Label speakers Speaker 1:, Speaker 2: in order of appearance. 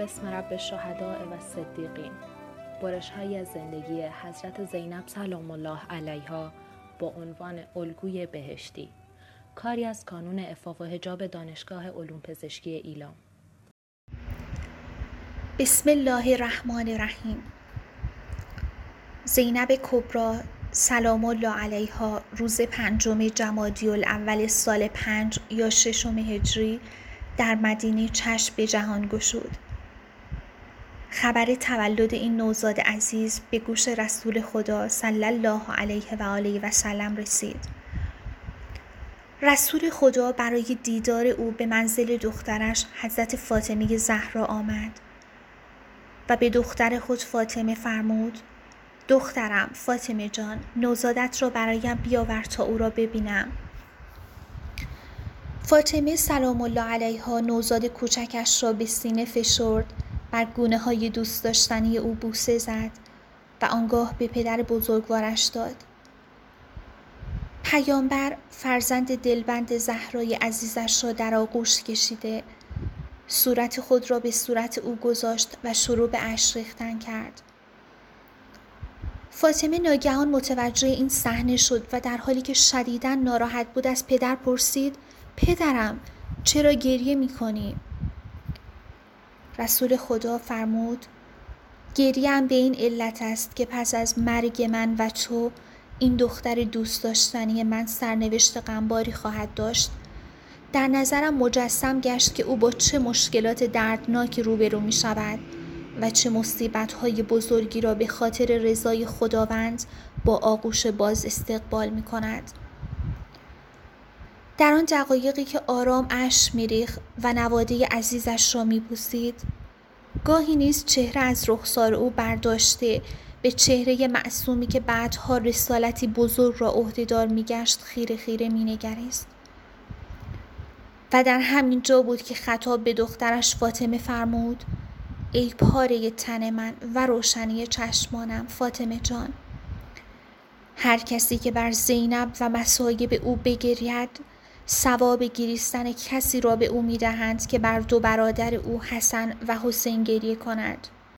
Speaker 1: بسم رب شهداء و صدیقین. برش های زندگی حضرت زینب سلام الله علیها با عنوان الگوی بهشتی. کاری از کانون افاق و هجاب دانشگاه علوم پزشکی ایلام.
Speaker 2: بسم الله الرحمن الرحیم. زینب کبرا سلام الله علیها روز پنجم جمادی الاول سال پنج یا ششم هجری در مدینه چشم به جهان گشود. خبر تولد این نوزاد عزیز به گوش رسول خدا صلی الله علیه و آله و سلم رسید. رسول خدا برای دیدار او به منزل دخترش حضرت فاطمه زهرا آمد و به دختر خود فاطمه فرمود دخترم فاطمه جان نوزادت را برایم بیاور تا او را ببینم. فاطمه سلام الله علیها نوزاد کوچکش را به سینه فشرد بر گونه های دوست داشتنی او بوسه زد و آنگاه به پدر بزرگوارش داد پیامبر فرزند دلبند زهرای عزیزش را در آغوش کشیده صورت خود را به صورت او گذاشت و شروع به اش ریختن کرد فاطمه ناگهان متوجه این صحنه شد و در حالی که شدیدا ناراحت بود از پدر پرسید پدرم چرا گریه می کنی؟ رسول خدا فرمود گریم به این علت است که پس از مرگ من و تو این دختر دوست داشتنی من سرنوشت غمباری خواهد داشت در نظرم مجسم گشت که او با چه مشکلات دردناکی روبرو می شود و چه مصیبت های بزرگی را به خاطر رضای خداوند با آغوش باز استقبال می کند. در آن دقایقی که آرام اش میریخ و نواده عزیزش را میبوسید گاهی نیز چهره از رخسار او برداشته به چهره معصومی که بعدها رسالتی بزرگ را عهدهدار میگشت خیره خیره مینگریست. و در همین جا بود که خطاب به دخترش فاطمه فرمود ای پاره تن من و روشنی چشمانم فاطمه جان هر کسی که بر زینب و مسایب او بگرید ثواب گریستن کسی را به او می‌دهند که بر دو برادر او حسن و حسین گریه کند.